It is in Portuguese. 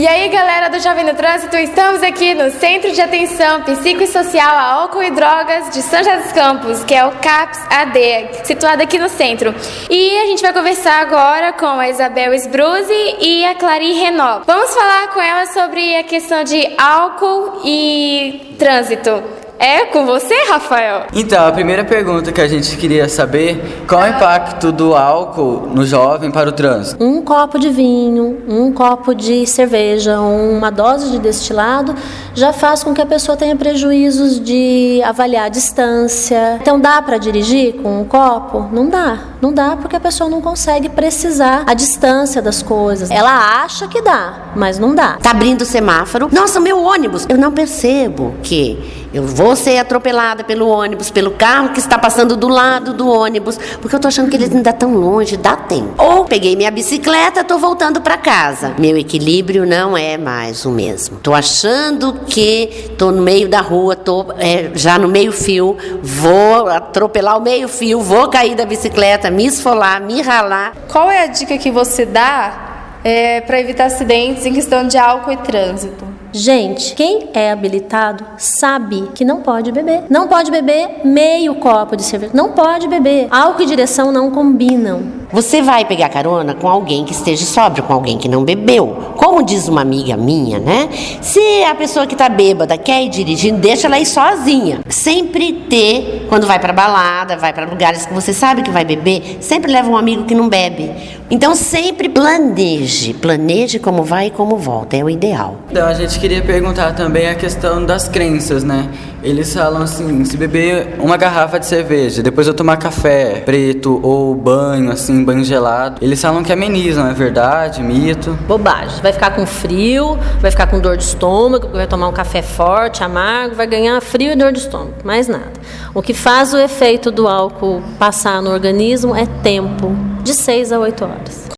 E aí, galera do Jovem no Trânsito, estamos aqui no Centro de Atenção Psicossocial a Álcool e Drogas de São José dos Campos, que é o CAPS AD, situado aqui no centro. E a gente vai conversar agora com a Isabel Sbruzzi e a Clary Renault. Vamos falar com elas sobre a questão de álcool e trânsito. É com você, Rafael? Então, a primeira pergunta que a gente queria saber, qual é o impacto do álcool no jovem para o trânsito? Um copo de vinho, um copo de cerveja, uma dose de destilado já faz com que a pessoa tenha prejuízos de avaliar a distância. Então, dá para dirigir com um copo? Não dá. Não dá porque a pessoa não consegue precisar a distância das coisas. Ela acha que dá, mas não dá. Tá abrindo o semáforo. Nossa, meu ônibus. Eu não percebo que eu vou ser atropelada pelo ônibus, pelo carro que está passando do lado do ônibus, porque eu tô achando que eles ainda estão longe, dá tempo. Ou peguei minha bicicleta, tô voltando para casa. Meu equilíbrio não é mais o mesmo. Tô achando que tô no meio da rua, tô é, já no meio fio, vou atropelar o meio fio, vou cair da bicicleta, me esfolar, me ralar. Qual é a dica que você dá é, para evitar acidentes em questão de álcool e trânsito? Gente, quem é habilitado sabe que não pode beber. Não pode beber meio copo de cerveja. Não pode beber. Álcool e direção não combinam. Você vai pegar carona com alguém que esteja sóbrio, com alguém que não bebeu. Como diz uma amiga minha, né? Se a pessoa que está bêbada quer ir dirigindo, deixa ela ir sozinha. Sempre ter, quando vai para balada, vai para lugares que você sabe que vai beber, sempre leva um amigo que não bebe. Então sempre planeje, planeje como vai e como volta, é o ideal. Então a gente queria perguntar também a questão das crenças, né? Eles falam assim, se beber uma garrafa de cerveja, depois eu tomar café preto ou banho assim banho gelado. Eles falam que amenizam, é verdade? Mito? Bobagem. Vai ficar com frio, vai ficar com dor de estômago, vai tomar um café forte, amargo, vai ganhar frio e dor de estômago, mais nada. O que faz o efeito do álcool passar no organismo é tempo, de 6 a 8 horas.